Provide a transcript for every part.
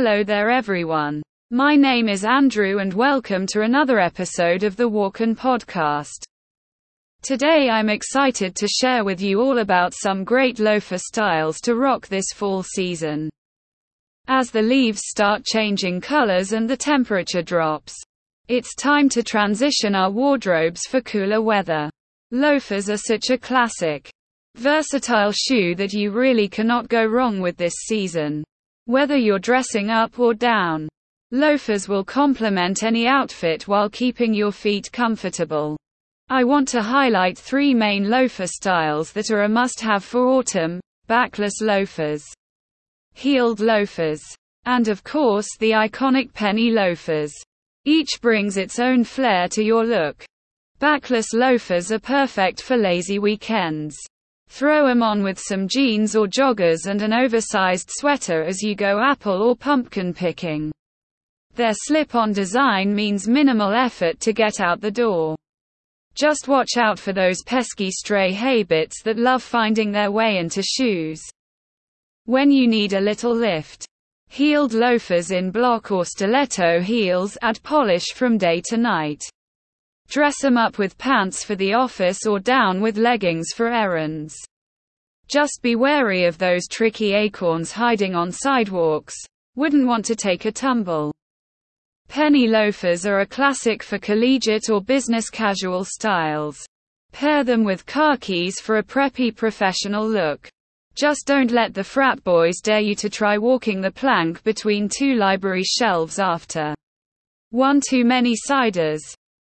Hello there everyone. My name is Andrew and welcome to another episode of the Walken podcast. Today I'm excited to share with you all about some great loafer styles to rock this fall season. As the leaves start changing colors and the temperature drops, it's time to transition our wardrobes for cooler weather. Loafers are such a classic, versatile shoe that you really cannot go wrong with this season. Whether you're dressing up or down, loafers will complement any outfit while keeping your feet comfortable. I want to highlight three main loafer styles that are a must have for autumn backless loafers, heeled loafers, and of course the iconic penny loafers. Each brings its own flair to your look. Backless loafers are perfect for lazy weekends. Throw 'em on with some jeans or joggers and an oversized sweater as you go apple or pumpkin picking. Their slip-on design means minimal effort to get out the door. Just watch out for those pesky stray haybits that love finding their way into shoes. When you need a little lift, heeled loafers in block or stiletto heels add polish from day to night. Dress 'em up with pants for the office or down with leggings for errands. Just be wary of those tricky acorns hiding on sidewalks. Wouldn't want to take a tumble. Penny loafers are a classic for collegiate or business casual styles. Pair them with khakis for a preppy professional look. Just don't let the frat boys dare you to try walking the plank between two library shelves after one too many ciders.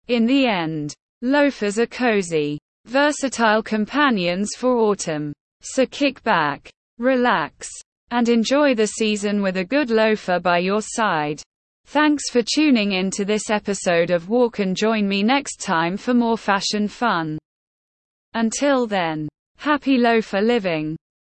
In the end, loafers are cozy, versatile companions for autumn. So kick back, relax, and enjoy the season with a good loafer by your side. Thanks for tuning in to this episode of Walk and join me next time for more fashion fun. Until then, happy loafer living.